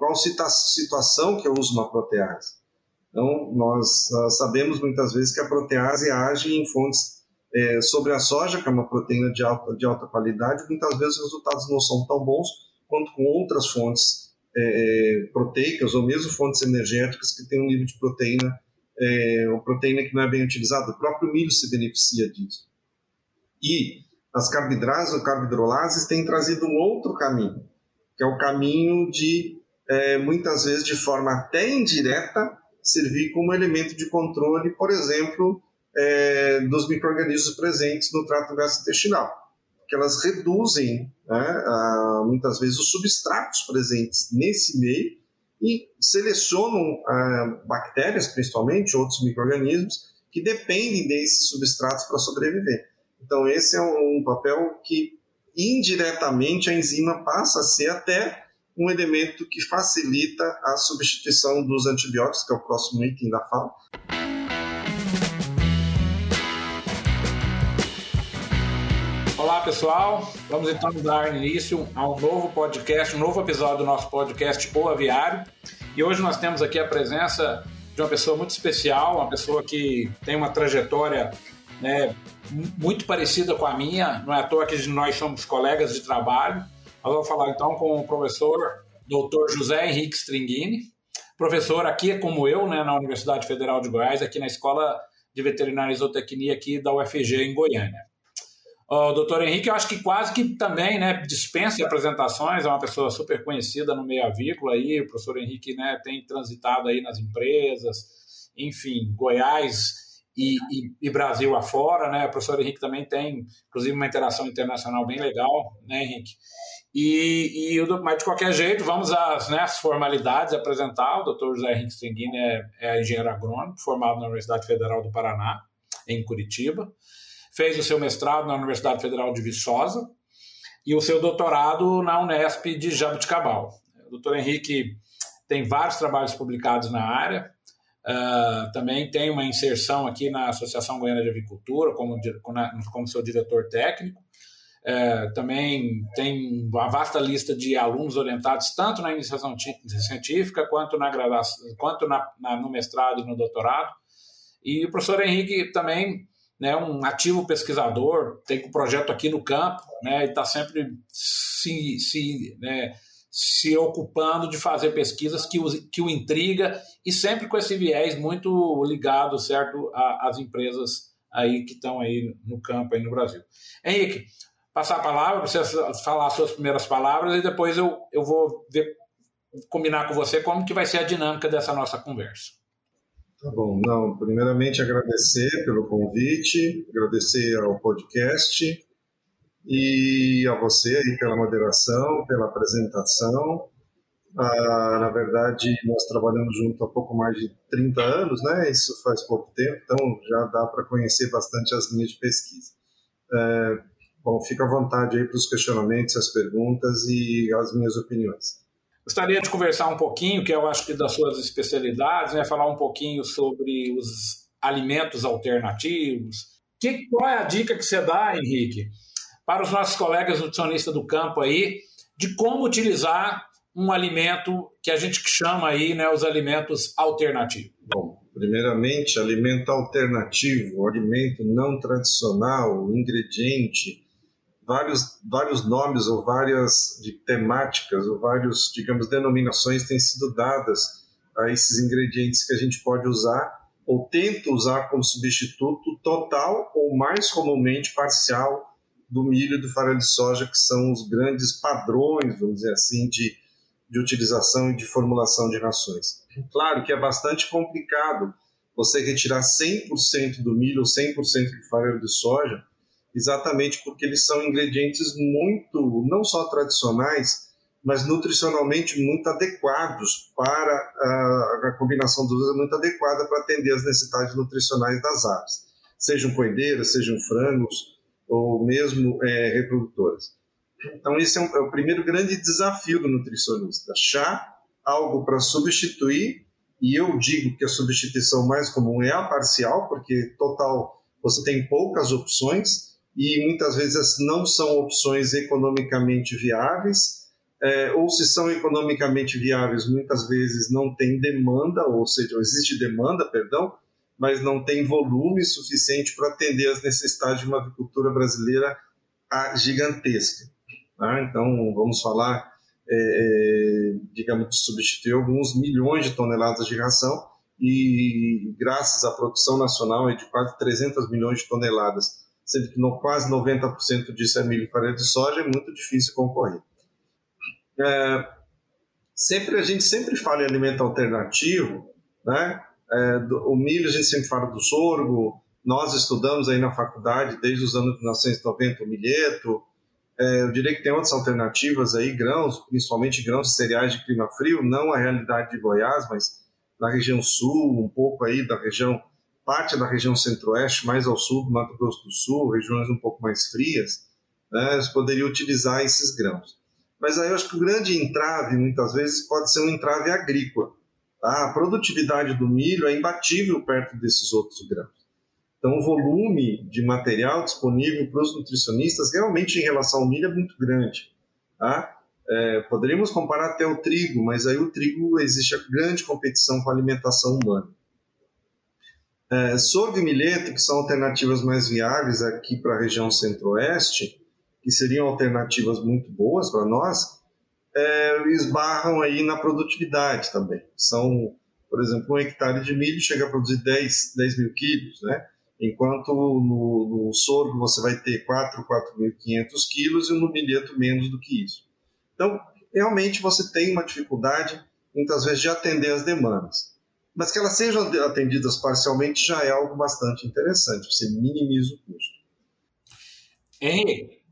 qual situação que eu uso uma protease. Então, nós uh, sabemos muitas vezes que a protease age em fontes é, sobre a soja, que é uma proteína de alta, de alta qualidade, muitas vezes os resultados não são tão bons quanto com outras fontes é, proteicas ou mesmo fontes energéticas que têm um nível de proteína, é, uma proteína que não é bem utilizada. O próprio milho se beneficia disso. E as carboidrases ou carbohidrolases têm trazido um outro caminho, que é o caminho de, é, muitas vezes de forma até indireta, servir como elemento de controle, por exemplo, é, dos micro-organismos presentes no trato gastrointestinal, que elas reduzem né, a, muitas vezes os substratos presentes nesse meio e selecionam a, bactérias, principalmente, outros micro-organismos, que dependem desses substratos para sobreviver. Então, esse é um papel que indiretamente a enzima passa a ser até um elemento que facilita a substituição dos antibióticos, que é o próximo item da fala. Olá pessoal, vamos então dar início a um novo podcast, um novo episódio do nosso podcast O Aviário. E hoje nós temos aqui a presença de uma pessoa muito especial, uma pessoa que tem uma trajetória né, muito parecida com a minha, não é à toa que nós somos colegas de trabalho. Nós vamos falar então com o professor Dr. José Henrique Stringini, professor aqui como eu, né, na Universidade Federal de Goiás, aqui na Escola de Veterinária e Zootecnia aqui da UFG em Goiânia. O doutor Henrique, eu acho que quase que também né, dispensa apresentações, é uma pessoa super conhecida no meio avícola aí, o professor Henrique né, tem transitado aí nas empresas, enfim, Goiás e, e, e, Brasil afora, né? O professor Henrique também tem, inclusive, uma interação internacional bem legal, né, Henrique? E, e mas de qualquer jeito, vamos às, né, formalidades apresentar. O doutor José Henrique Stringini é, é engenheiro agrônomo, formado na Universidade Federal do Paraná, em Curitiba. Fez o seu mestrado na Universidade Federal de Viçosa e o seu doutorado na Unesp de Jabuticabal. O doutor Henrique tem vários trabalhos publicados na área, Uh, também tem uma inserção aqui na Associação Goiana de Avicultura, como, como seu diretor técnico. Uh, também tem uma vasta lista de alunos orientados tanto na iniciação científica quanto, na graduação, quanto na, na, no mestrado e no doutorado. E o professor Henrique também né, um ativo pesquisador, tem um projeto aqui no campo, né, e está sempre se, se né, se ocupando de fazer pesquisas que o, que o intriga e sempre com esse viés muito ligado, certo, às empresas aí que estão aí no campo aí no Brasil. Henrique, passar a palavra, você falar as suas primeiras palavras e depois eu, eu vou ver, combinar com você como que vai ser a dinâmica dessa nossa conversa. Tá bom, não, primeiramente agradecer pelo convite, agradecer ao podcast e a você aí pela moderação, pela apresentação. Ah, na verdade, nós trabalhamos junto há pouco mais de 30 anos, né? Isso faz pouco tempo, então já dá para conhecer bastante as linhas de pesquisa. É, bom, fica à vontade aí para os questionamentos, as perguntas e as minhas opiniões. Gostaria de conversar um pouquinho, que eu acho que das suas especialidades, né? Falar um pouquinho sobre os alimentos alternativos. Que, qual é a dica que você dá, Henrique, para os nossos colegas nutricionistas do campo aí de como utilizar um alimento que a gente chama aí, né, os alimentos alternativos. Bom, primeiramente, alimento alternativo, alimento não tradicional, ingrediente, vários, vários nomes ou várias de temáticas ou vários, digamos, denominações têm sido dadas a esses ingredientes que a gente pode usar ou tenta usar como substituto total ou mais comumente parcial do milho e do farelo de soja, que são os grandes padrões, vamos dizer assim, de, de utilização e de formulação de rações. Claro que é bastante complicado você retirar 100% do milho ou 100% do farelo de soja, exatamente porque eles são ingredientes muito, não só tradicionais, mas nutricionalmente muito adequados para a, a combinação dos dois muito adequada para atender as necessidades nutricionais das aves, sejam coideiras, sejam frangos, ou mesmo é, reprodutoras. Então, esse é, um, é, o primeiro grande desafio do nutricionista: achar algo para substituir, e eu digo que a substituição mais comum é a parcial, porque total você tem poucas opções e muitas vezes não são opções economicamente viáveis, é, ou se são economicamente viáveis, muitas vezes não tem demanda, ou seja, existe demanda, perdão, mas não tem volume suficiente para atender as necessidades de uma agricultura brasileira gigantesca. Tá? Então, vamos falar, é, é, digamos, de substituir alguns milhões de toneladas de ração e graças à produção nacional é de quase 300 milhões de toneladas, sendo que no, quase 90% disso é milho e farinha de soja, é muito difícil concorrer. É, sempre a gente sempre fala em alimento alternativo, né? É, do, o milho a gente sempre fala do sorgo, nós estudamos aí na faculdade desde os anos 1990 o milheto. É, eu diria que tem outras alternativas aí, grãos, principalmente grãos de cereais de clima frio, não a realidade de Goiás, mas na região sul, um pouco aí da região, parte da região centro-oeste, mais ao sul do Mato Grosso do Sul, regiões um pouco mais frias, né, você poderia utilizar esses grãos. Mas aí eu acho que o grande entrave, muitas vezes, pode ser um entrave agrícola. Tá? A produtividade do milho é imbatível perto desses outros grãos. Então, o volume de material disponível para os nutricionistas, realmente, em relação ao milho, é muito grande. Tá? É, poderíamos comparar até o trigo, mas aí o trigo existe a grande competição com a alimentação humana. É, sorgo e milheto, que são alternativas mais viáveis aqui para a região centro-oeste, que seriam alternativas muito boas para nós, é, esbarram aí na produtividade também. São, por exemplo, um hectare de milho chega a produzir 10, 10 mil quilos, né? enquanto no, no sorgo você vai ter 4, 4.500 quilos e no milheto menos do que isso. Então, realmente você tem uma dificuldade, muitas vezes, de atender as demandas. Mas que elas sejam atendidas parcialmente já é algo bastante interessante, você minimiza o custo. Henrique,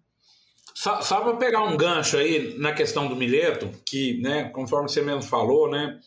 só, só para pegar um gancho aí na questão do milheto, que, né, conforme você mesmo falou, né,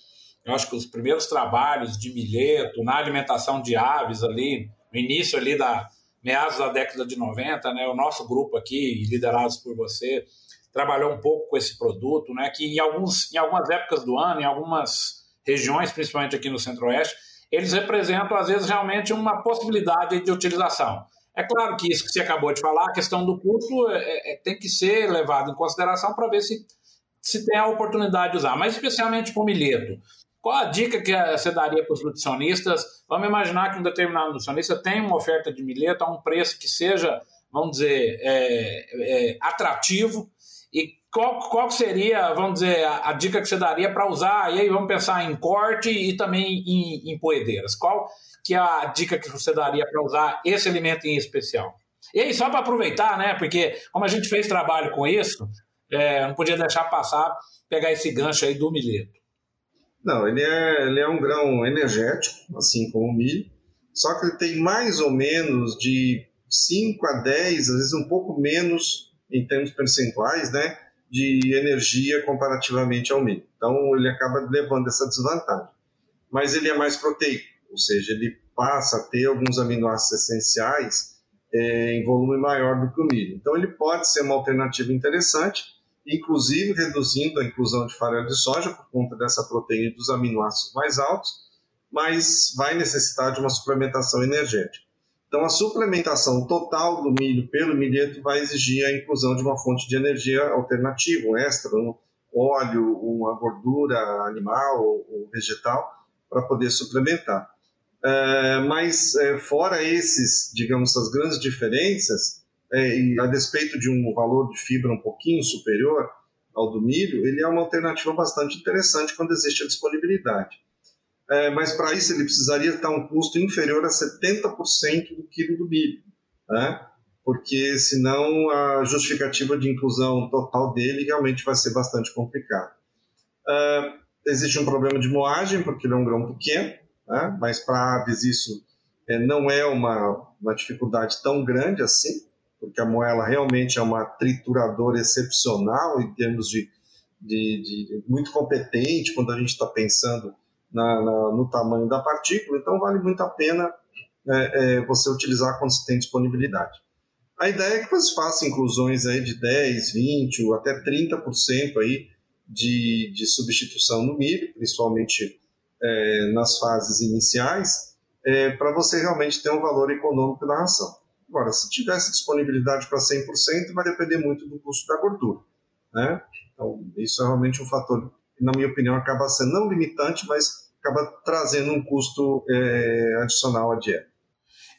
eu acho que os primeiros trabalhos de milheto na alimentação de aves ali, no início ali da meados da década de 90, né, o nosso grupo aqui, liderados por você, trabalhou um pouco com esse produto, né, que em, alguns, em algumas épocas do ano, em algumas regiões, principalmente aqui no Centro-Oeste, eles representam, às vezes, realmente uma possibilidade de utilização. É claro que isso que você acabou de falar, a questão do custo é, é, é tem que ser levado em consideração para ver se, se tem a oportunidade de usar, mas especialmente para o milheto. Qual a dica que você daria para os nutricionistas? Vamos imaginar que um determinado nutricionista tem uma oferta de milheto a um preço que seja, vamos dizer, é, é, atrativo. E qual, qual seria, vamos dizer, a, a dica que você daria para usar? E aí vamos pensar em corte e também em, em poedeiras. Qual que é a dica que você daria para usar esse alimento em especial? E aí, só para aproveitar, né? Porque como a gente fez trabalho com isso, é, não podia deixar passar, pegar esse gancho aí do milheto. Não, ele é, ele é um grão energético, assim como o milho, só que ele tem mais ou menos de 5 a 10, às vezes um pouco menos em termos percentuais, né, de energia comparativamente ao milho. Então ele acaba levando essa desvantagem. Mas ele é mais proteico, ou seja, ele passa a ter alguns aminoácidos essenciais é, em volume maior do que o milho. Então, ele pode ser uma alternativa interessante, inclusive reduzindo a inclusão de farelo de soja por conta dessa proteína e dos aminoácidos mais altos, mas vai necessitar de uma suplementação energética. Então, a suplementação total do milho pelo milheto vai exigir a inclusão de uma fonte de energia alternativa, um extra, um óleo, uma gordura animal ou vegetal, para poder suplementar. É, mas é, fora esses, digamos, as grandes diferenças, é, e a despeito de um valor de fibra um pouquinho superior ao do milho, ele é uma alternativa bastante interessante quando existe a disponibilidade. É, mas para isso ele precisaria estar um custo inferior a 70% do quilo do milho, né? porque senão a justificativa de inclusão total dele realmente vai ser bastante complicada. É, existe um problema de moagem, porque ele é um grão pequeno, né? mas para aves isso é, não é uma, uma dificuldade tão grande assim, porque a moela realmente é uma trituradora excepcional em termos de, de, de muito competente quando a gente está pensando na, na, no tamanho da partícula, então vale muito a pena é, é, você utilizar quando você tem disponibilidade. A ideia é que você faça inclusões aí de 10, 20 ou até 30% aí de, de substituição no milho, principalmente é, nas fases iniciais, é, para você realmente ter um valor econômico da ração. Agora, se tivesse disponibilidade para 100%, vai depender muito do custo da gordura. Né? Então, isso é realmente um fator que, na minha opinião, acaba sendo não limitante, mas acaba trazendo um custo é, adicional à dieta.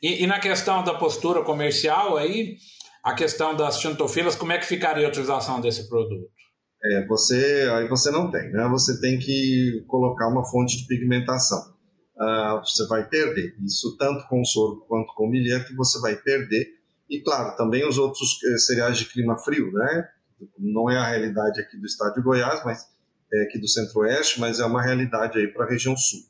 E, e, na questão da postura comercial, aí, a questão das tintofilas, como é que ficaria a utilização desse produto? É, você, aí você não tem, né? Você tem que colocar uma fonte de pigmentação. Uh, você vai perder. Isso tanto com o sorgo quanto com o milheto, você vai perder. E claro, também os outros eh, cereais de clima frio, né? Não é a realidade aqui do estado de Goiás, mas é aqui do Centro-Oeste, mas é uma realidade aí para a região sul.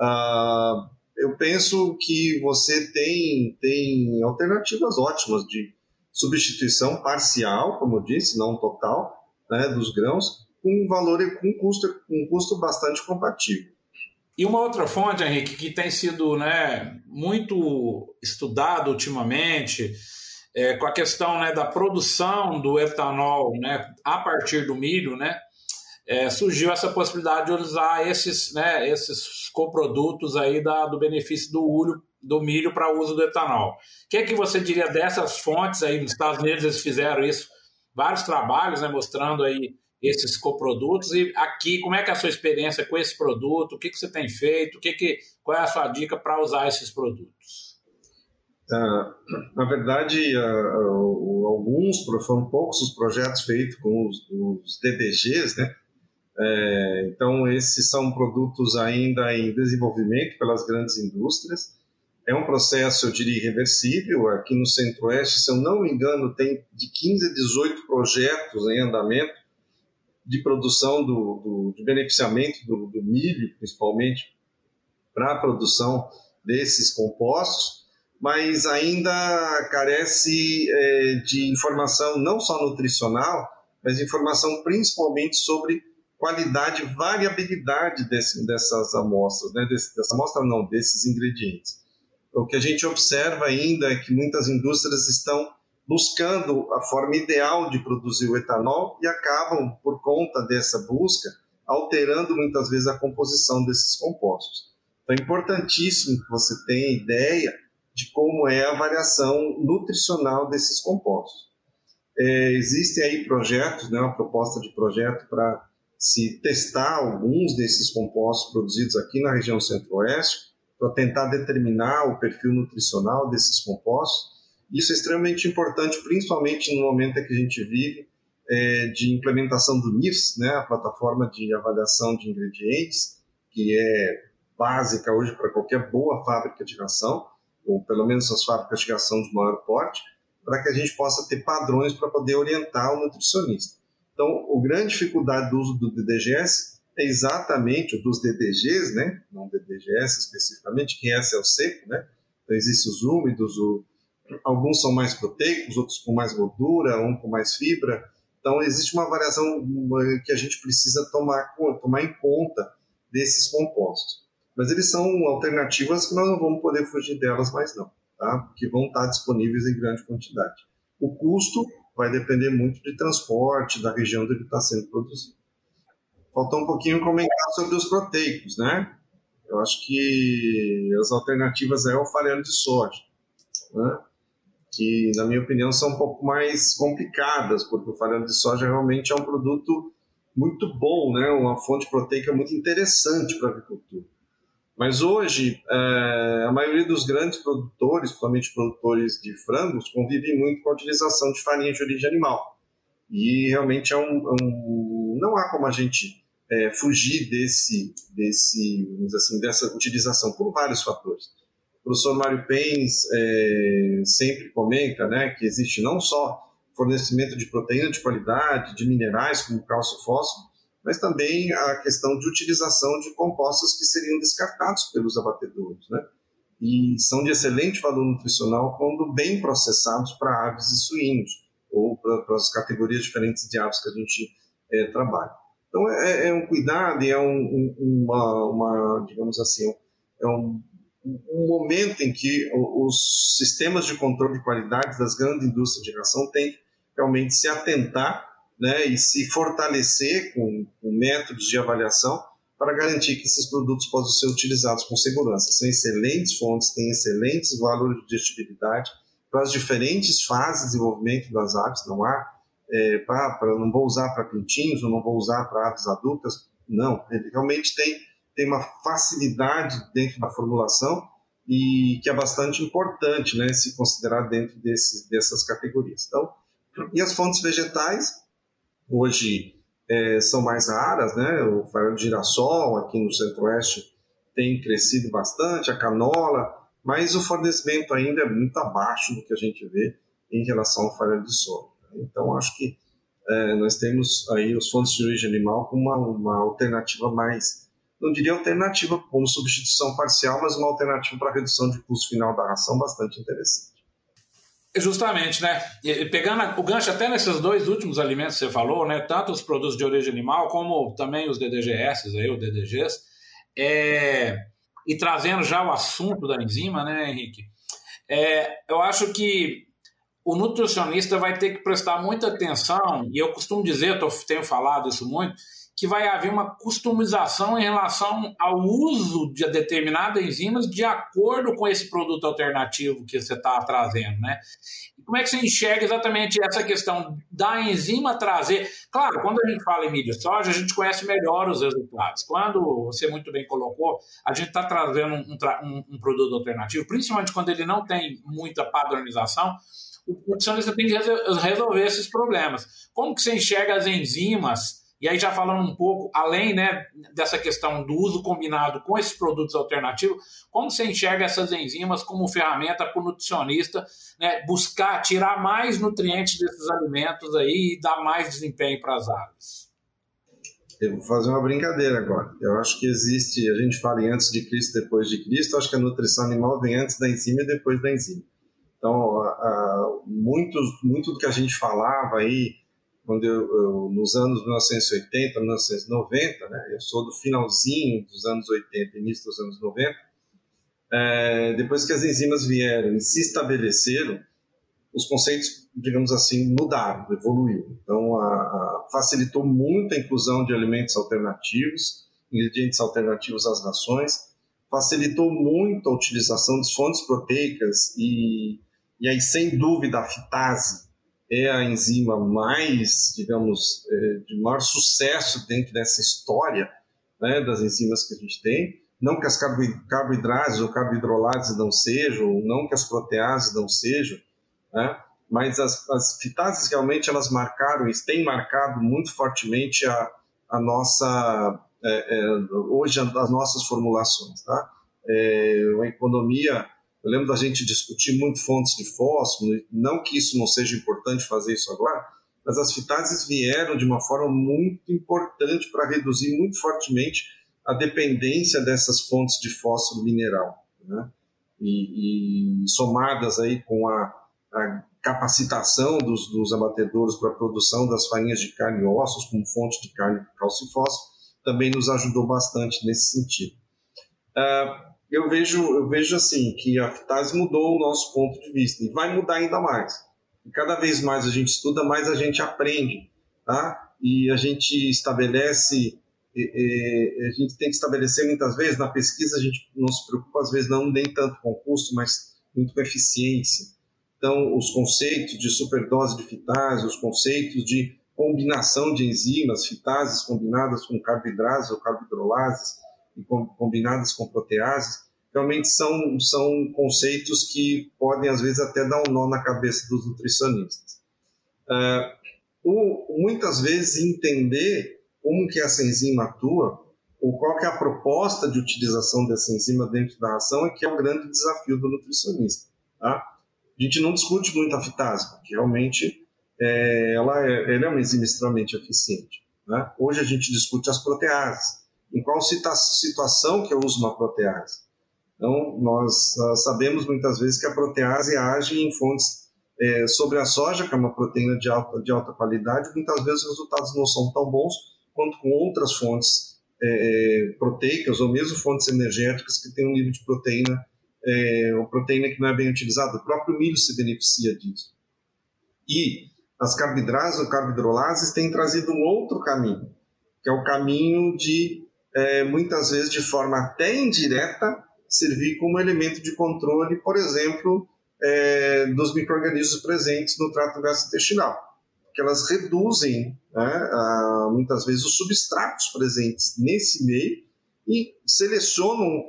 Uh, eu penso que você tem, tem alternativas ótimas de substituição parcial, como eu disse, não total, né, dos grãos, com valor com um custo, custo bastante compatível. E uma outra fonte, Henrique, que tem sido né, muito estudada ultimamente, é, com a questão né, da produção do etanol né, a partir do milho, né, é, surgiu essa possibilidade de usar esses, né, esses coprodutos aí da, do benefício do, ulho, do milho para uso do etanol. O que, é que você diria dessas fontes aí? Nos Estados Unidos eles fizeram isso, vários trabalhos né, mostrando aí esses coprodutos e aqui como é que é a sua experiência com esse produto, o que, que você tem feito, o que que, qual é a sua dica para usar esses produtos? Uh, na verdade, uh, uh, alguns, foram poucos os projetos feitos com os, os DDGs, né? É, então, esses são produtos ainda em desenvolvimento pelas grandes indústrias. É um processo, eu diria, irreversível. Aqui no Centro-Oeste, se eu não me engano, tem de 15 a 18 projetos em andamento de produção do, do de beneficiamento do, do milho, principalmente, para a produção desses compostos, mas ainda carece é, de informação não só nutricional, mas informação principalmente sobre qualidade e variabilidade desse, dessas amostras, né? Desse, dessa amostra não, desses ingredientes. O que a gente observa ainda é que muitas indústrias estão buscando a forma ideal de produzir o etanol e acabam, por conta dessa busca, alterando muitas vezes a composição desses compostos. Então é importantíssimo que você tenha ideia de como é a variação nutricional desses compostos. É, existem aí projetos, né, uma proposta de projeto para se testar alguns desses compostos produzidos aqui na região centro-oeste, para tentar determinar o perfil nutricional desses compostos. Isso é extremamente importante, principalmente no momento em que a gente vive é, de implementação do NIFS, né, a plataforma de avaliação de ingredientes, que é básica hoje para qualquer boa fábrica de ração, ou pelo menos as fábricas de ração de maior porte, para que a gente possa ter padrões para poder orientar o nutricionista. Então, a grande dificuldade do uso do DDGS é exatamente dos DDGs, né? não DDGS especificamente, que esse é o seco, né? Então, existem os úmidos, o... alguns são mais proteicos, outros com mais gordura, um com mais fibra. Então, existe uma variação que a gente precisa tomar, tomar em conta desses compostos. Mas eles são alternativas que nós não vamos poder fugir delas mais não, tá? Porque vão estar disponíveis em grande quantidade. O custo vai depender muito de transporte, da região onde ele está sendo produzido. Faltou um pouquinho comentar sobre os proteicos, né? Eu acho que as alternativas é o farelo de soja, né? que, na minha opinião, são um pouco mais complicadas, porque o farelo de soja realmente é um produto muito bom, né? uma fonte proteica muito interessante para a agricultura. Mas hoje, é, a maioria dos grandes produtores, principalmente produtores de frangos, convivem muito com a utilização de farinha de origem animal. E realmente é um, é um não há como a gente é, fugir desse, desse, assim, dessa utilização por vários fatores. O professor Mário Pens é, sempre comenta né, que existe não só fornecimento de proteína de qualidade, de minerais como cálcio e fósforo, mas também a questão de utilização de compostos que seriam descartados pelos abatedores, né? E são de excelente valor nutricional quando bem processados para aves e suínos, ou para, as categorias diferentes de aves que a gente é, trabalha. Então, é, é, um cuidado e é um, um, uma, uma, digamos assim, é um, um momento em que os sistemas de controle de qualidade das grandes indústrias de ração têm realmente se atentar né, e se fortalecer com, com métodos de avaliação para garantir que esses produtos possam ser utilizados com segurança. São excelentes fontes, têm excelentes valores de digestibilidade para as diferentes fases de desenvolvimento das aves, não há é, não vou usar para pintinhos, não vou usar para aves adultas. Não, ele realmente tem, tem uma facilidade dentro da formulação e que é bastante importante né, se considerar dentro dessas categorias. Então, e as fontes vegetais, hoje é, são mais raras, né? o farelo de girassol aqui no centro-oeste tem crescido bastante, a canola, mas o fornecimento ainda é muito abaixo do que a gente vê em relação ao farelo de soja. Então, acho que é, nós temos aí os fontes de origem animal como uma, uma alternativa mais, não diria alternativa como substituição parcial, mas uma alternativa para redução de custo final da ração bastante interessante. Justamente, né? E pegando o gancho até nesses dois últimos alimentos que você falou, né? Tanto os produtos de origem animal como também os DDGS, aí, os DDGs, é... e trazendo já o assunto da enzima, né, Henrique? É, eu acho que o nutricionista vai ter que prestar muita atenção, e eu costumo dizer, eu tenho falado isso muito, que vai haver uma customização em relação ao uso de determinadas enzimas de acordo com esse produto alternativo que você está trazendo, né? Como é que você enxerga exatamente essa questão da enzima trazer? Claro, quando a gente fala em milho soja, a gente conhece melhor os resultados. Quando você muito bem colocou, a gente está trazendo um, um, um produto alternativo, principalmente quando ele não tem muita padronização, o nutricionista tem que resolver esses problemas. Como que você enxerga as enzimas? E aí já falando um pouco além né, dessa questão do uso combinado com esses produtos alternativos, como você enxerga essas enzimas como ferramenta para o nutricionista né, buscar tirar mais nutrientes desses alimentos aí e dar mais desempenho para as aves? Eu vou fazer uma brincadeira agora. Eu acho que existe, a gente fala em antes de Cristo, depois de Cristo, acho que a nutrição animal vem antes da enzima e depois da enzima. Então, muito, muito do que a gente falava aí, quando eu, eu, nos anos 1980, 1990, né, eu sou do finalzinho dos anos 80, início dos anos 90, é, depois que as enzimas vieram e se estabeleceram, os conceitos, digamos assim, mudaram, evoluíram. Então, a, a, facilitou muito a inclusão de alimentos alternativos, ingredientes alternativos às rações, facilitou muito a utilização de fontes proteicas e e aí, sem dúvida, a fitase é a enzima mais, digamos, é, de maior sucesso dentro dessa história né, das enzimas que a gente tem. Não que as carboidrases ou carbohidrolases não sejam, não que as proteases não sejam, né, mas as, as fitases realmente elas marcaram e têm marcado muito fortemente a, a nossa, é, é, hoje, as nossas formulações. Tá? É, uma economia eu lembro da gente discutir muito fontes de fósforo, não que isso não seja importante fazer isso agora, mas as fitases vieram de uma forma muito importante para reduzir muito fortemente a dependência dessas fontes de fósforo mineral. Né? E, e, somadas aí com a, a capacitação dos, dos abatedouros para a produção das farinhas de carne e ossos como fonte de carne cálcio e fósforo, também nos ajudou bastante nesse sentido. Uh, eu vejo, eu vejo assim que a FITAS mudou o nosso ponto de vista e vai mudar ainda mais. E cada vez mais a gente estuda, mais a gente aprende, tá? E a gente estabelece, a gente tem que estabelecer muitas vezes na pesquisa a gente não se preocupa às vezes não nem tanto com custo, mas muito com eficiência. Então, os conceitos de superdose de fitase, os conceitos de combinação de enzimas, fitases combinadas com carboidrases ou carbohidrolases, e combinadas com proteases, realmente são, são conceitos que podem, às vezes, até dar um nó na cabeça dos nutricionistas. Uh, o, muitas vezes, entender como que essa enzima atua, ou qual que é a proposta de utilização dessa enzima dentro da ração, é que é o grande desafio do nutricionista. Tá? A gente não discute muito a fitase, porque realmente é, ela, é, ela é uma enzima extremamente eficiente. Né? Hoje a gente discute as proteases, em qual situação que eu uso uma protease. Então, nós uh, sabemos muitas vezes que a protease age em fontes é, sobre a soja, que é uma proteína de alta, de alta qualidade, muitas vezes os resultados não são tão bons quanto com outras fontes é, proteicas ou mesmo fontes energéticas que têm um nível de proteína, é, uma proteína que não é bem utilizada. O próprio milho se beneficia disso. E as carboidrases ou carbohidrolases têm trazido um outro caminho, que é o caminho de é, muitas vezes de forma até indireta, servir como elemento de controle, por exemplo, é, dos micro-organismos presentes no trato gastrointestinal. porque elas reduzem né, muitas vezes os substratos presentes nesse meio e selecionam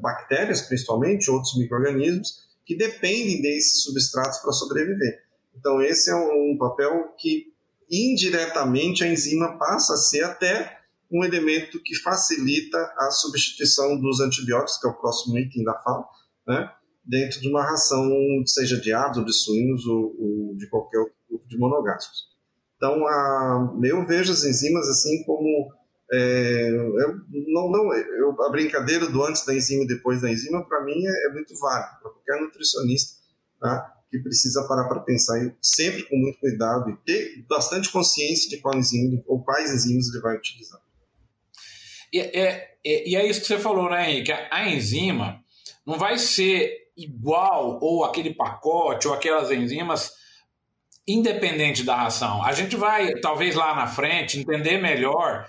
bactérias, principalmente, outros micro-organismos, que dependem desses substratos para sobreviver. Então, esse é um papel que indiretamente a enzima passa a ser até um elemento que facilita a substituição dos antibióticos, que é o próximo item da fala, né, dentro de uma ração, seja de aves ou de suínos ou, ou de qualquer outro grupo de monogástricos. Então, a, eu vejo as enzimas assim como é, eu, não, não, eu, a brincadeira do antes da enzima e depois da enzima, para mim, é, é, muito válida, para qualquer nutricionista tá, que precisa parar para pensar sempre com muito cuidado e ter bastante consciência de qual enzima ou quais enzimas ele vai utilizar. E é, é, e é isso que você falou, né, Henrique? A enzima não vai ser igual ou aquele pacote ou aquelas enzimas independente da ração. A gente vai, talvez lá na frente, entender melhor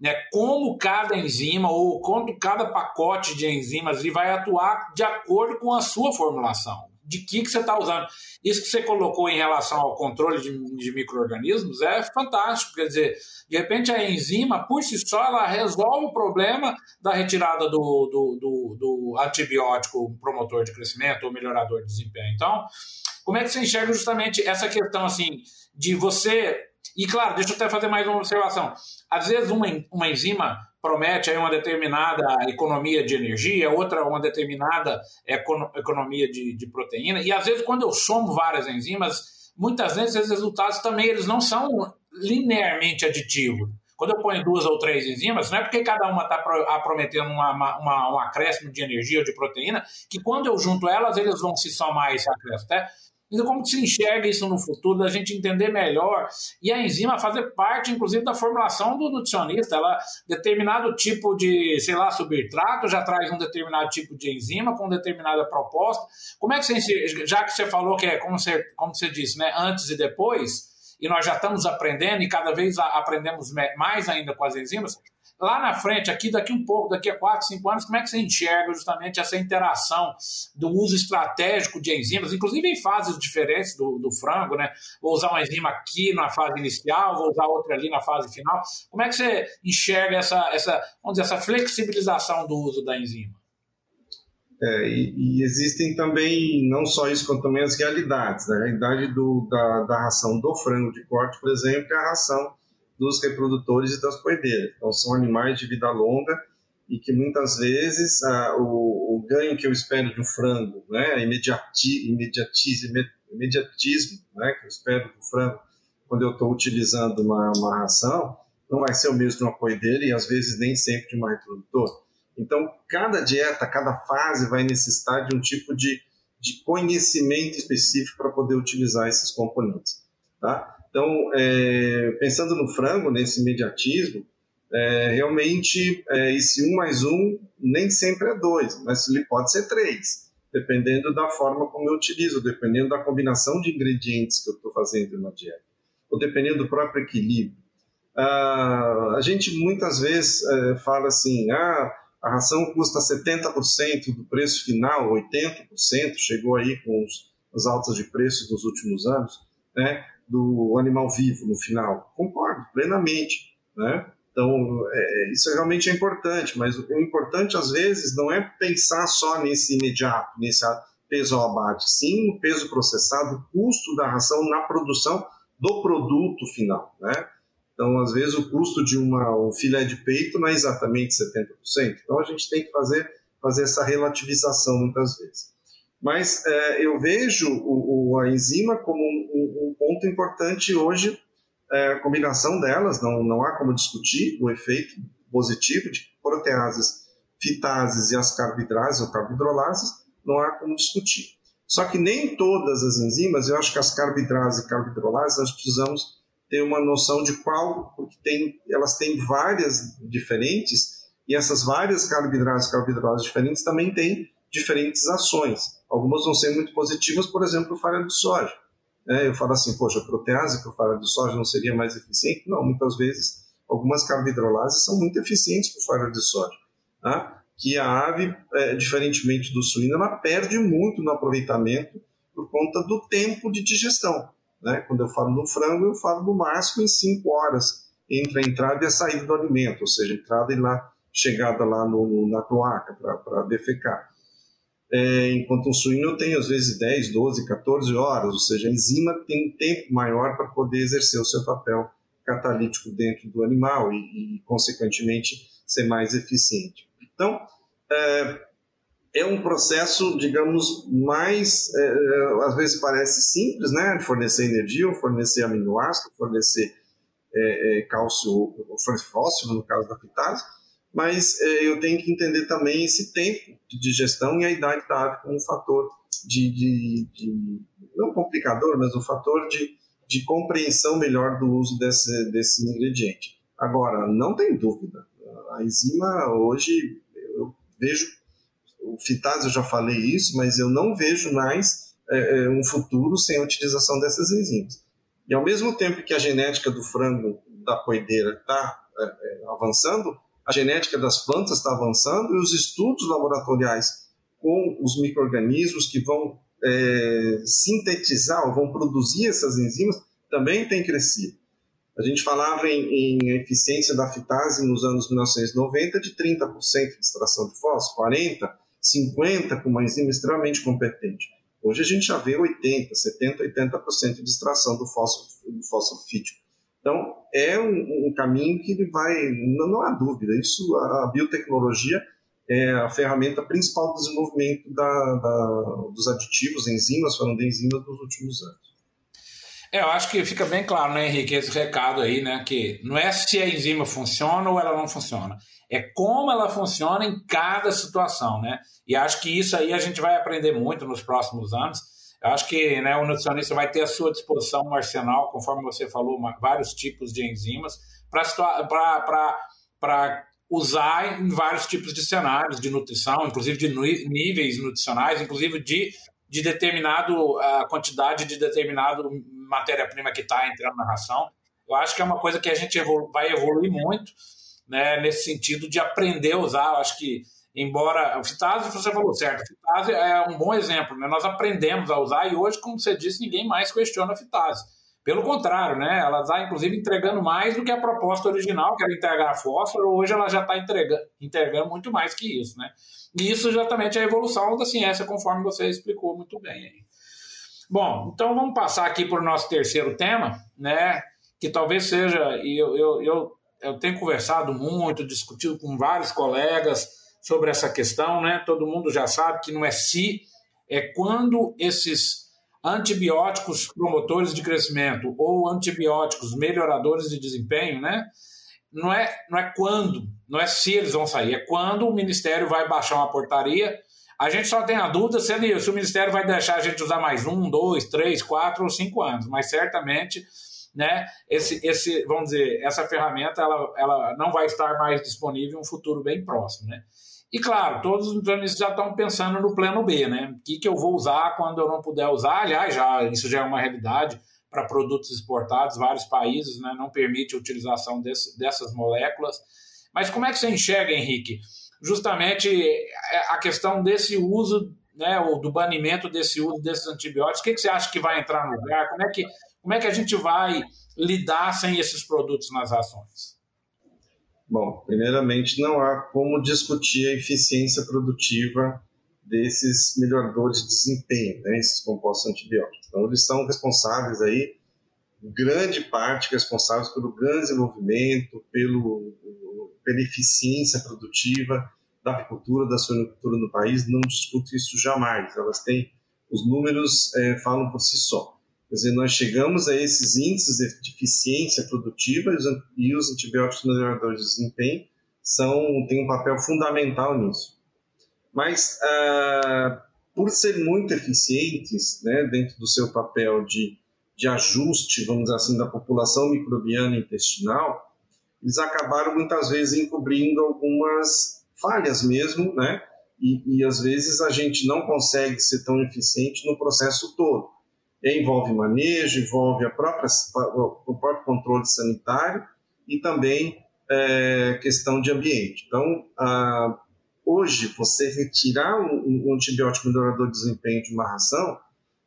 né, como cada enzima ou quanto cada pacote de enzimas vai atuar de acordo com a sua formulação. De que, que você está usando. Isso que você colocou em relação ao controle de, de micro-organismos é fantástico. Quer dizer, de repente a enzima, por si só, ela resolve o problema da retirada do, do, do, do antibiótico promotor de crescimento ou melhorador de desempenho. Então, como é que você enxerga justamente essa questão assim de você e claro, deixa eu até fazer mais uma observação. Às vezes uma, uma enzima promete aí uma determinada economia de energia, outra uma determinada economia de, de proteína, e às vezes quando eu somo várias enzimas, muitas vezes esses resultados também eles não são linearmente aditivos. Quando eu ponho duas ou três enzimas, não é porque cada uma está prometendo uma, uma, um acréscimo de energia ou de proteína, que quando eu junto elas, eles vão se somar esse acréscimo. Tá? Então, como se enxerga isso no futuro, da gente entender melhor e a enzima fazer parte, inclusive, da formulação do nutricionista. Ela, determinado tipo de, sei lá, substrato já traz um determinado tipo de enzima com determinada proposta. Como é que você, já que você falou que é, como você, como você disse, né, antes e depois, e nós já estamos aprendendo e cada vez aprendemos mais ainda com as enzimas, lá na frente, aqui daqui um pouco, daqui a 4, 5 anos, como é que você enxerga justamente essa interação do uso estratégico de enzimas, inclusive em fases diferentes do, do frango, né? Vou usar uma enzima aqui na fase inicial, vou usar outra ali na fase final. Como é que você enxerga essa, essa, vamos dizer, essa flexibilização do uso da enzima? É, e, e, existem também, não só isso, como também as realidades. Né? A realidade do, da, da ração do frango de corte, por exemplo, é a ração dos reprodutores e das poedeiras. Então, são animais de vida longa e que muitas vezes ah, o, o, ganho que eu espero de um frango, né, imediati, imediatismo, imediatismo né, que eu espero do frango quando eu estou utilizando uma, uma ração, não vai ser o mesmo de uma poedeira e às vezes nem sempre de uma reprodutora. Então, cada dieta, cada fase vai necessitar de um tipo de, de conhecimento específico para poder utilizar esses componentes. Tá? Então, é, pensando no frango, nesse imediatismo, é, realmente é, esse 1 mais 1 nem sempre é 2, mas ele pode ser 3, dependendo da forma como eu utilizo, dependendo da combinação de ingredientes que eu estou fazendo na dieta, ou dependendo do próprio equilíbrio. Ah, a gente muitas vezes é, fala assim, ah, a ração custa 70% do preço final, 80%, chegou aí com os, as altas de preço dos últimos anos, né? Do animal vivo no final. Concordo plenamente, né? Então, é, isso realmente é importante, mas o importante às vezes não é pensar só nesse imediato, nesse peso ao abate, sim no peso processado, o custo da ração na produção do produto final, né? Então, às vezes, o custo de uma, um filé de peito não é exatamente 70%. Então, a gente tem que fazer, fazer essa relativização muitas vezes. Mas é, eu vejo o, o, a enzima como um, um ponto importante hoje, é, a combinação delas, não, não há como discutir o efeito positivo de proteases, fitases e as carboidrases ou carbohidrolases, não há como discutir. Só que nem todas as enzimas, eu acho que as carboidrases e carbohidrolases, nós precisamos ter uma noção de qual, porque tem, elas têm várias diferentes, e essas várias carboidrases e carbohidrolases diferentes também têm diferentes ações. Algumas vão ser muito positivas, por exemplo, farelo de soja. É, eu falo assim, poxa, a protease o farelo de soja não seria mais eficiente? Não, muitas vezes algumas carbohidrolases são muito eficientes para farelo de soja. Tá? Que a ave, é, diferentemente do suíno, ela perde muito no aproveitamento por conta do tempo de digestão. Né? Quando eu falo do frango, eu falo no máximo em 5 horas entre a entrada e a saída do alimento, ou seja, entrada e lá, chegada lá no, na cloaca para defecar. É, enquanto um suíno tem às vezes 10, 12, 14 horas, ou seja, a enzima tem um tempo maior para poder exercer o seu papel catalítico dentro do animal e, e consequentemente, ser mais eficiente. Então, é, é um processo, digamos, mais, é, é às vezes parece simples, né? Fornecer energia, fornecer aminoácido, fornecer é, é, cálcio, fósforo, no caso da fitase, mas é, eu tenho que entender também esse tempo de digestão e a idade da ave como um fator de, de, de, não complicador, mas um fator de, de compreensão melhor do uso desse, desse ingrediente. Agora, não tem dúvida, a enzima hoje eu vejo o fitase eu já falei isso, mas eu não vejo mais é, é, um futuro sem a utilização dessas enzimas. E ao mesmo tempo que a genética do frango da coideira está é, é, avançando, a genética das plantas está avançando e os estudos laboratoriais com os micro-organismos que vão é, sintetizar ou vão produzir essas enzimas também têm crescido. A gente falava em, em, eficiência da fitase nos anos 1990 de 30% de extração de fósforo, 40%, 50% com uma enzima extremamente competente. Hoje a gente já vê 80%, 70%, 80% de extração do fósforo, do fósforo fítico. Então, é um, um, caminho que ele vai, não, não há dúvida, isso, a, a, biotecnologia é a ferramenta principal do desenvolvimento da, da, dos aditivos, enzimas, falando de enzimas, dos últimos anos. É, eu acho que fica bem claro, né, Henrique, esse recado aí, né, que não é se a enzima funciona ou ela não funciona, é como ela funciona em cada situação, né? E acho que isso aí a gente vai aprender muito nos próximos anos eu acho que né, o nutricionista vai ter à sua disposição um arsenal, conforme você falou, vários tipos de enzimas, para usar em vários tipos de cenários de nutrição, inclusive de níveis nutricionais, inclusive de, de determinado a quantidade de determinado matéria-prima que está entrando na ração. Eu acho que é uma coisa que a gente evolu vai evoluir muito né, nesse sentido de aprender a usar. Eu acho que embora o Fitase, você falou certo, Fitase é um bom exemplo, né? Nós aprendemos a usar e hoje, como você disse, ninguém mais questiona a Fitase. Pelo contrário, né? Ela está, inclusive, entregando mais do que a proposta original, que era entregar fósforo, hoje ela já está entregando, entregando muito mais que isso, né? E isso exatamente é a evolução da ciência, conforme você explicou muito bem aí. Bom, então vamos passar aqui para o nosso terceiro tema, né? Que talvez seja, e eu, eu, eu, eu tenho conversado muito, discutido com vários colegas, sobre essa questão, né? Todo mundo já sabe que não é se, é quando esses antibióticos promotores de crescimento ou antibióticos melhoradores de desempenho, né? Não é, não é quando, não é se eles vão sair, é quando o Ministério vai baixar uma portaria. A gente só tem a dúvida se, ele, se o Ministério vai deixar a gente usar mais um, dois, três, quatro ou cinco anos, mas certamente né, esse, esse, vamos dizer, essa ferramenta ela, ela não vai estar mais disponível em um futuro bem próximo. Né? E claro, todos os nutricionistas já estão pensando no plano B, né? O que, que eu vou usar quando eu não puder usar? Aliás, já, isso já é uma realidade para produtos exportados, vários países né, não permite a utilização desse, dessas moléculas. Mas como é que você enxerga, Henrique, justamente é, a questão desse uso, né, ou do banimento desse uso desses antibióticos? O que, que você acha que vai entrar no lugar? Como é que, como é que a gente vai lidar sem esses produtos nas ações? Bom, primeiramente, não há como discutir a eficiência produtiva desses melhoradores de desempenho, né, esses compostos antibióticos. Então, eles são responsáveis aí, grande parte responsáveis pelo grande desenvolvimento, pelo, pela eficiência produtiva da apicultura, da suinocultura no país, não discuto isso jamais. Elas têm, os números é, falam por si só. Quer dizer, nós chegamos a esses índices de eficiência produtiva e os antibióticos melhoradores de desempenho são, têm um papel fundamental nisso. Mas, ah, por serem muito eficientes né, dentro do seu papel de, de ajuste, vamos dizer assim, da população microbiana intestinal, eles acabaram muitas vezes encobrindo algumas falhas mesmo, né? E, e às vezes a gente não consegue ser tão eficiente no processo todo envolve manejo, envolve a própria, o próprio controle sanitário e também é, questão de ambiente. Então, a, hoje, você retirar um, um, antibiótico melhorador de desempenho de uma ração,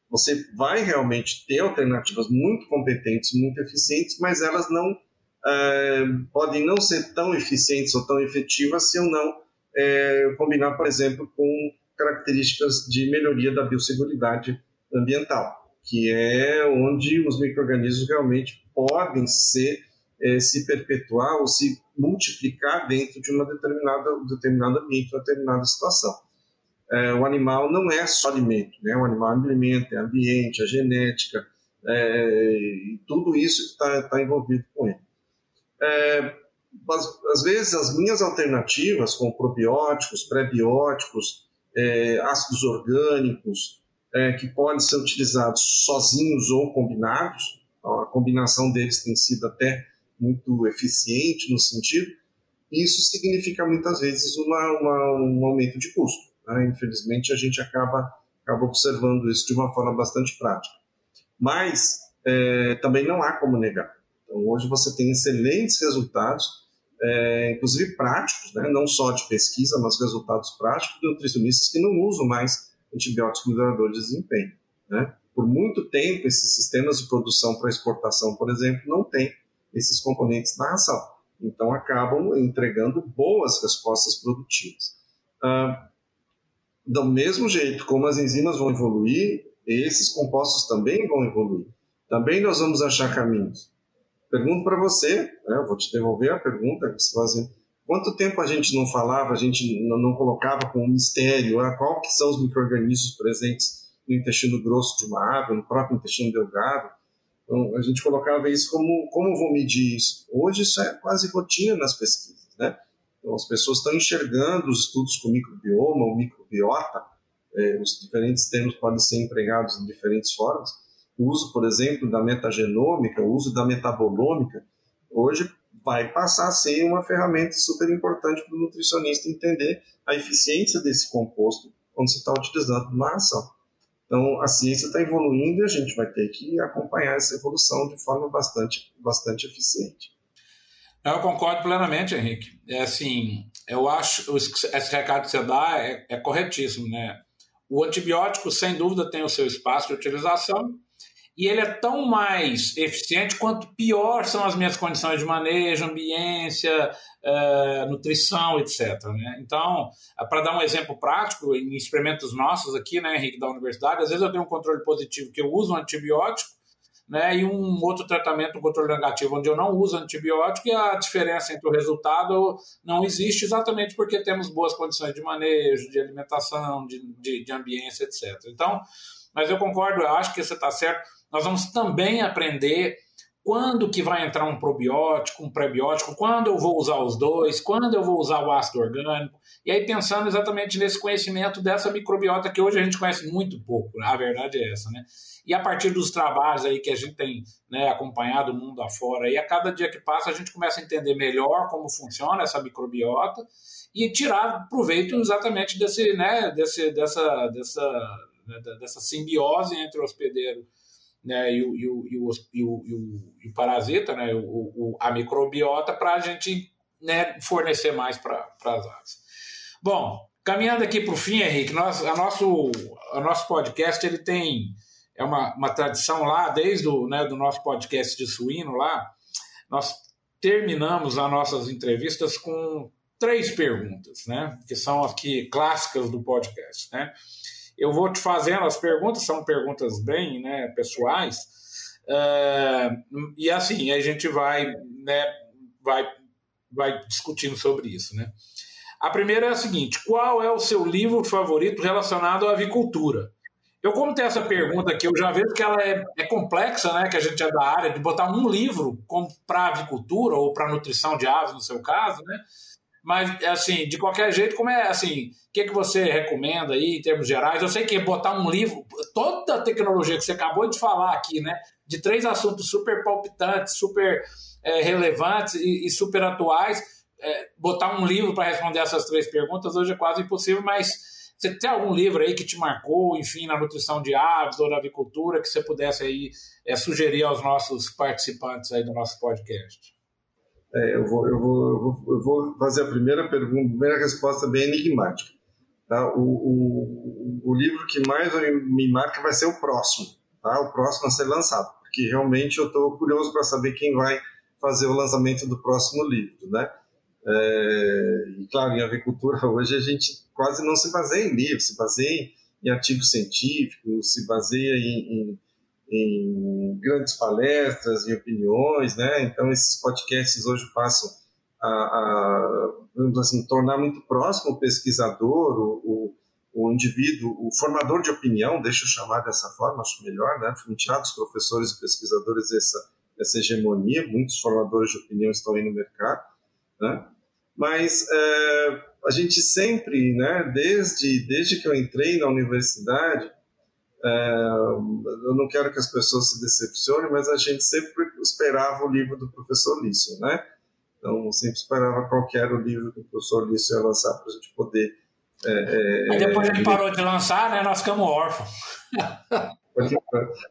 você vai realmente ter alternativas muito competentes, muito eficientes, mas elas não é, podem não ser tão eficientes ou tão efetivas se eu não é, combinar, por exemplo, com características de melhoria da biosseguridade ambiental, que é onde os micro-organismos realmente podem ser, é, se perpetuar ou se multiplicar dentro de uma determinada, um determinado ambiente, uma determinada situação. É, o animal não é só alimento, né? o animal é alimento, é ambiente, é genética, é, e tudo isso está tá envolvido com ele. É, às vezes, as minhas alternativas, com probióticos, prebióticos, é, ácidos orgânicos, é, que podem ser utilizados sozinhos ou combinados, a combinação deles tem sido até muito eficiente no sentido, isso significa muitas vezes uma, uma, um aumento de custo. Né? Infelizmente, a gente acaba, acaba observando isso de uma forma bastante prática. Mas é, também não há como negar. Então, hoje você tem excelentes resultados, é, inclusive práticos, né? não só de pesquisa, mas resultados práticos de nutricionistas que não usam mais antibióticos melhoradores de desempenho. Né? Por muito tempo, esses sistemas de produção para exportação, por exemplo, não têm esses componentes na ração. Então, acabam entregando boas respostas produtivas. Ah, do mesmo jeito como as enzimas vão evoluir, esses compostos também vão evoluir. Também nós vamos achar caminhos. Pergunto para você, né, vou te devolver a pergunta que você fazendo. Quanto tempo a gente não falava, a gente não, colocava como mistério ah, qual que são os micro-organismos presentes no intestino grosso de uma ave, no próprio intestino delgado? Então, a gente colocava isso como, como vou medir isso? Hoje isso é quase rotina nas pesquisas, né? Então, as pessoas estão enxergando os estudos com microbioma ou microbiota, eh, os diferentes termos podem ser empregados de diferentes formas, o uso, por exemplo, da metagenômica, o uso da metabolômica, hoje vai passar a ser uma ferramenta super importante para o nutricionista entender a eficiência desse composto quando se está utilizando uma ação. Então, a ciência está evoluindo e a gente vai ter que acompanhar essa evolução de forma bastante, bastante eficiente. Eu concordo plenamente, Henrique. É assim, eu acho esse recado que você dá é, é corretíssimo, né? O antibiótico, sem dúvida, tem o seu espaço de utilização, e ele é tão mais eficiente quanto pior são as minhas condições de manejo, ambiência, uh, nutrição, etc. Né? Então, para dar um exemplo prático, em experimentos nossos aqui, né, Henrique, da universidade, às vezes eu tenho um controle positivo que eu uso um antibiótico, né, e um outro tratamento, um controle negativo, onde eu não uso antibiótico, e a diferença entre o resultado não existe exatamente porque temos boas condições de manejo, de alimentação, de, de, de ambiência, etc. Então, mas eu concordo, eu acho que você está certo nós vamos também aprender quando que vai entrar um probiótico, um prebiótico, quando eu vou usar os dois, quando eu vou usar o ácido orgânico. E aí pensando exatamente nesse conhecimento dessa microbiota que hoje a gente conhece muito pouco, né? a verdade é essa, né? E a partir dos trabalhos aí que a gente tem né, acompanhado o mundo afora, e a cada dia que passa a gente começa a entender melhor como funciona essa microbiota e tirar proveito exatamente desse, né, desse, dessa, dessa, né, dessa simbiose entre o hospedeiro né, e, o, e, o, e, o, e, o, e o parasita, né, o, o a microbiota, para a gente né, fornecer mais para as aves. Bom, caminhando aqui para o fim, Henrique, nós, a nosso, a nosso podcast ele tem é uma, uma tradição lá, desde o né, do nosso podcast de suíno lá, nós terminamos as nossas entrevistas com três perguntas, né, que são aqui clássicas do podcast, né? Eu vou te fazendo as perguntas, são perguntas bem né, pessoais, uh, e assim, a gente vai, né, vai, vai discutindo sobre isso. Né? A primeira é a seguinte: qual é o seu livro favorito relacionado à avicultura? Eu, como tem essa pergunta aqui, eu já vejo que ela é, é complexa, né? Que a gente é da área, de botar um livro para avicultura ou para nutrição de aves, no seu caso, né? Mas, assim, de qualquer jeito, como é assim, o que, que você recomenda aí em termos gerais? Eu sei que botar um livro, toda a tecnologia que você acabou de falar aqui, né? De três assuntos super palpitantes, super é, relevantes e, e, super atuais, é, botar um livro para responder essas três perguntas hoje é quase impossível, mas você tem algum livro aí que te marcou, enfim, na nutrição de aves ou na avicultura, que você pudesse aí é, sugerir aos nossos participantes aí do nosso podcast? É, eu, vou, eu, vou, eu, vou, eu, vou, fazer a primeira pergunta, a primeira resposta bem enigmática. Tá? O, o, o livro que mais me marca vai ser o próximo, tá? o próximo a ser lançado, porque realmente eu estou curioso para saber quem vai fazer o lançamento do próximo livro. Né? É, e claro, em agricultura hoje a gente quase não se baseia em livros, se baseia em, em científicos, se baseia em, em, em, grandes palestras e opiniões, né? Então esses podcasts hoje passam a, a vamos assim, tornar muito próximo o pesquisador, o, o, o, indivíduo, o formador de opinião, deixa eu chamar dessa forma, acho melhor, né? Tirar dos professores e pesquisadores essa, essa hegemonia, muitos formadores de opinião estão aí no mercado, né? Mas é, a gente sempre, né, desde, desde que eu entrei na universidade, é, eu não quero que as pessoas se decepcionem, mas a gente sempre esperava o livro do professor Lício, né? Então, sempre esperava qual era o livro que o professor Lício ia lançar para a gente poder. É, é, depois ele parou de lançar, né? Nós ficamos órfãos.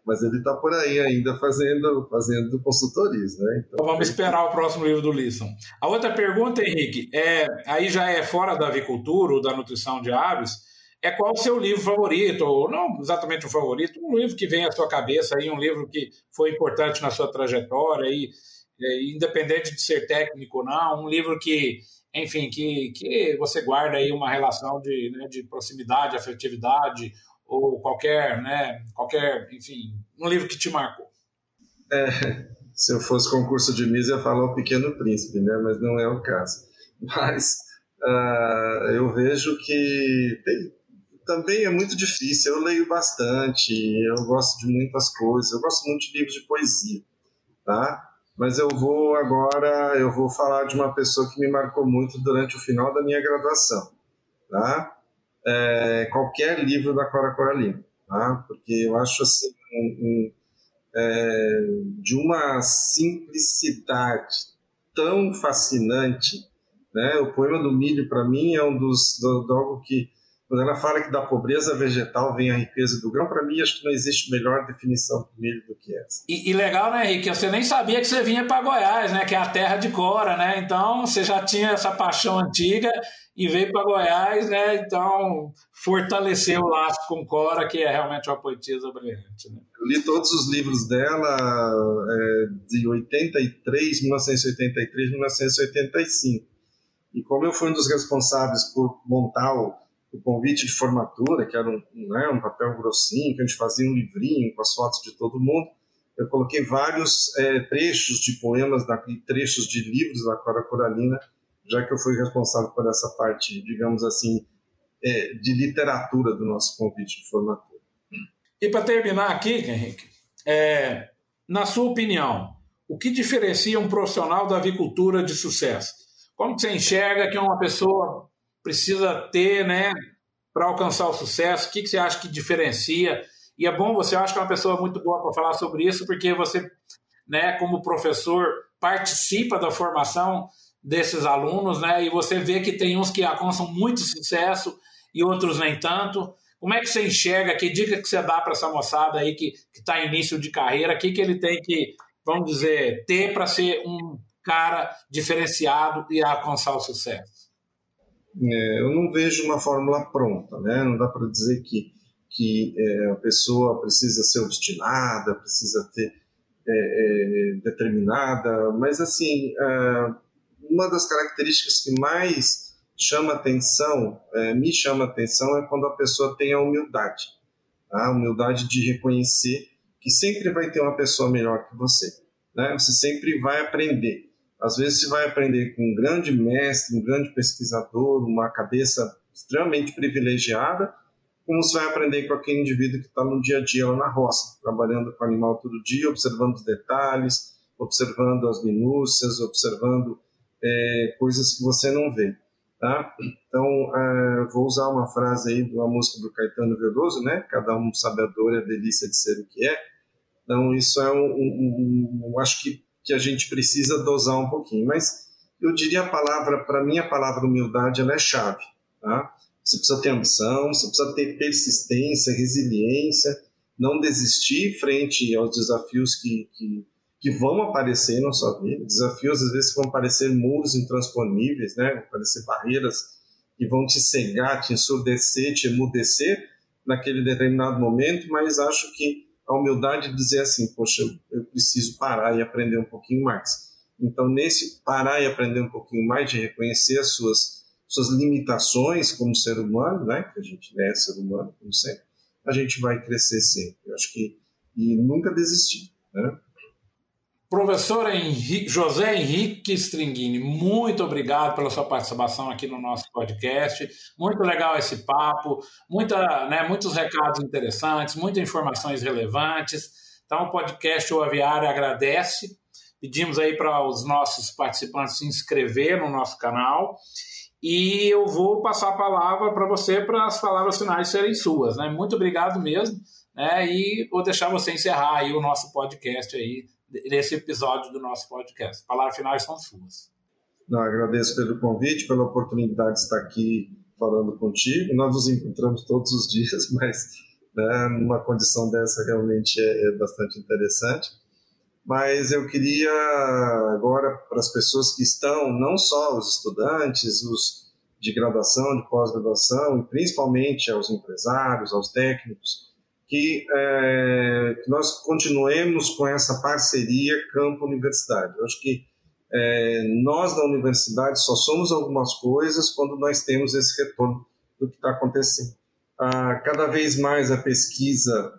Mas ele está por aí ainda fazendo, fazendo consultorias, né? Então, vamos esperar o próximo livro do Lisson. A outra pergunta, Henrique, é, aí já é fora da avicultura ou da nutrição de aves, é qual o seu livro favorito, ou não exatamente o favorito, um livro que vem à sua cabeça, aí, um livro que foi importante na sua trajetória, e é, independente de ser técnico ou não, um livro que, enfim, que, que você guarda aí uma relação de, né, de proximidade, afetividade, ou qualquer, né, qualquer, enfim, um livro que te marcou. É, se eu fosse concurso de Miss, eu falar O Pequeno Príncipe, né, mas não é o caso. Mas uh, eu vejo que tem, também é muito difícil. Eu leio bastante, eu gosto de muitas coisas, eu gosto muito de livros de poesia, tá? mas eu vou agora eu vou falar de uma pessoa que me marcou muito durante o final da minha graduação, tá? É, qualquer livro da Cora Coralina, tá? Porque eu acho assim um, um, é, de uma simplicidade tão fascinante, né? O poema do milho para mim é um dos do, do algo que quando ela fala que da pobreza vegetal vem a riqueza do grão, para mim acho que não existe melhor definição do milho do que essa. E, e legal, né, Henrique? Você nem sabia que você vinha para Goiás, né? Que é a terra de Cora, né? Então você já tinha essa paixão antiga e veio para Goiás, né? Então fortaleceu o laço com Cora, que é realmente uma poetisa brilhante. Né? Eu li todos os livros dela é, de 83, 1983, 1985. E como eu fui um dos responsáveis por montar o o convite de formatura, que era um, né, um papel grossinho, que a gente fazia um livrinho com as fotos de todo mundo. Eu coloquei vários é, trechos de poemas da, e trechos de livros da Cora Coralina, já que eu fui responsável por essa parte, digamos assim, é, de literatura do nosso convite de formatura. E para terminar aqui, Henrique, é, na sua opinião, o que diferencia um profissional da avicultura de sucesso? Como você enxerga que uma pessoa precisa ter, né, para alcançar o sucesso? O que, que você acha que diferencia? E é bom, você acha que é uma pessoa muito boa para falar sobre isso, porque você, né, como professor, participa da formação desses alunos, né, e você vê que tem uns que alcançam muito sucesso e outros nem tanto. Como é que você enxerga? Que dica que você dá para essa moçada aí que está em início de carreira? O que, que ele tem que, vamos dizer, ter para ser um cara diferenciado e alcançar o sucesso? É, eu não vejo uma fórmula pronta, né? Não dá para dizer que, que é, a pessoa precisa ser obstinada, precisa ter é, é determinada, mas assim, é, uma das características que mais chama atenção, é, me chama atenção, é quando a pessoa tem a humildade, tá? a humildade de reconhecer que sempre vai ter uma pessoa melhor que você, né? Você sempre vai aprender. Às vezes você vai aprender com um grande mestre, um grande pesquisador, uma cabeça extremamente privilegiada, como você vai aprender com aquele indivíduo que está no dia a dia lá na roça, trabalhando com o animal todo dia, observando os detalhes, observando as minúcias, observando é, coisas que você não vê. Tá? Então, é, vou usar uma frase aí de uma música do Caetano Veloso, né? Cada um sabe a dor e a delícia de ser o que é. Então, isso é um, um, um, um acho que que a gente precisa dosar um pouquinho. Mas eu diria a palavra, para mim, a palavra humildade ela é chave. Tá? Você precisa ter ambição, você precisa ter persistência, resiliência, não desistir frente aos desafios que, que, que vão aparecer na sua vida. Desafios, às vezes, vão parecer muros intransponíveis, né? vão parecer barreiras que vão te cegar, te ensurdecer, te emudecer naquele determinado momento, mas acho que a humildade de dizer assim, poxa, eu, preciso parar e aprender um pouquinho mais. Então, nesse parar e aprender um pouquinho mais, de reconhecer as suas, suas limitações como ser humano, né, que a gente é ser humano, como sempre, a gente vai crescer sempre. Eu acho que, e nunca desistir, né? Professor Henrique, José Henrique Stringini, muito obrigado pela sua participação aqui no nosso podcast. Muito legal esse papo, muita, né, muitos recados interessantes, muitas informações relevantes. Então, o podcast O Aviário agradece. Pedimos aí para os nossos participantes se inscrever no nosso canal. E eu vou passar a palavra para você para as palavras finais serem suas. Né? Muito obrigado mesmo. Né? E vou deixar você encerrar aí o nosso podcast aí nesse episódio do nosso podcast. Palavras finais são suas. Não, agradeço pelo convite, pela oportunidade de estar aqui falando contigo. Nós nos encontramos todos os dias, mas né, numa condição dessa realmente é, é bastante interessante. Mas eu queria agora para as pessoas que estão, não só os estudantes, os de graduação, de pós-graduação, e principalmente aos empresários, aos técnicos, que, é, que nós continuemos com essa parceria campo-universidade. Eu acho que é, nós da universidade só somos algumas coisas quando nós temos esse retorno do que está acontecendo. Ah, cada vez mais a pesquisa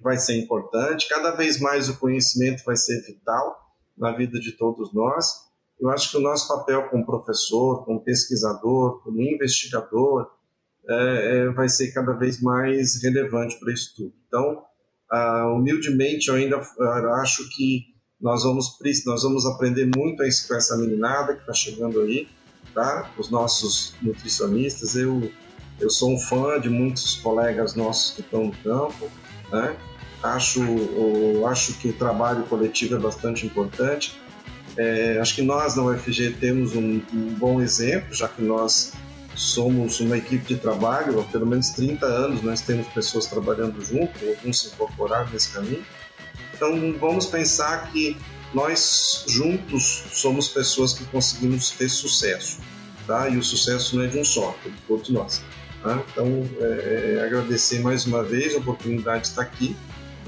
vai ser importante, cada vez mais o conhecimento vai ser vital na vida de todos nós. Eu acho que o nosso papel como professor, como pesquisador, como investigador, é, é, vai ser cada vez mais relevante para isso tudo. Então, ah, humildemente, eu ainda ah, acho que nós vamos, nós vamos aprender muito com essa meninada que está chegando aí, tá? Os nossos nutricionistas, eu, eu sou um fã de muitos colegas nossos que estão no campo, né? Acho, acho que o trabalho coletivo é bastante importante. É, acho que nós na UFG temos um, um bom exemplo, já que nós somos uma equipe de trabalho, há pelo menos 30 anos nós temos pessoas trabalhando junto, alguns se incorporaram nesse caminho. Então vamos pensar que nós juntos somos pessoas que conseguimos ter sucesso, tá? E o sucesso não é de um só, é de todos nós. Tá? Então é, é, agradecer mais uma vez a oportunidade de estar aqui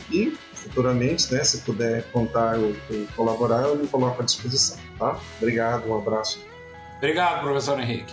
e futuramente, né, se puder contar ou colaborar, eu me coloco à disposição, tá? Obrigado, um abraço. Obrigado, professor Henrique.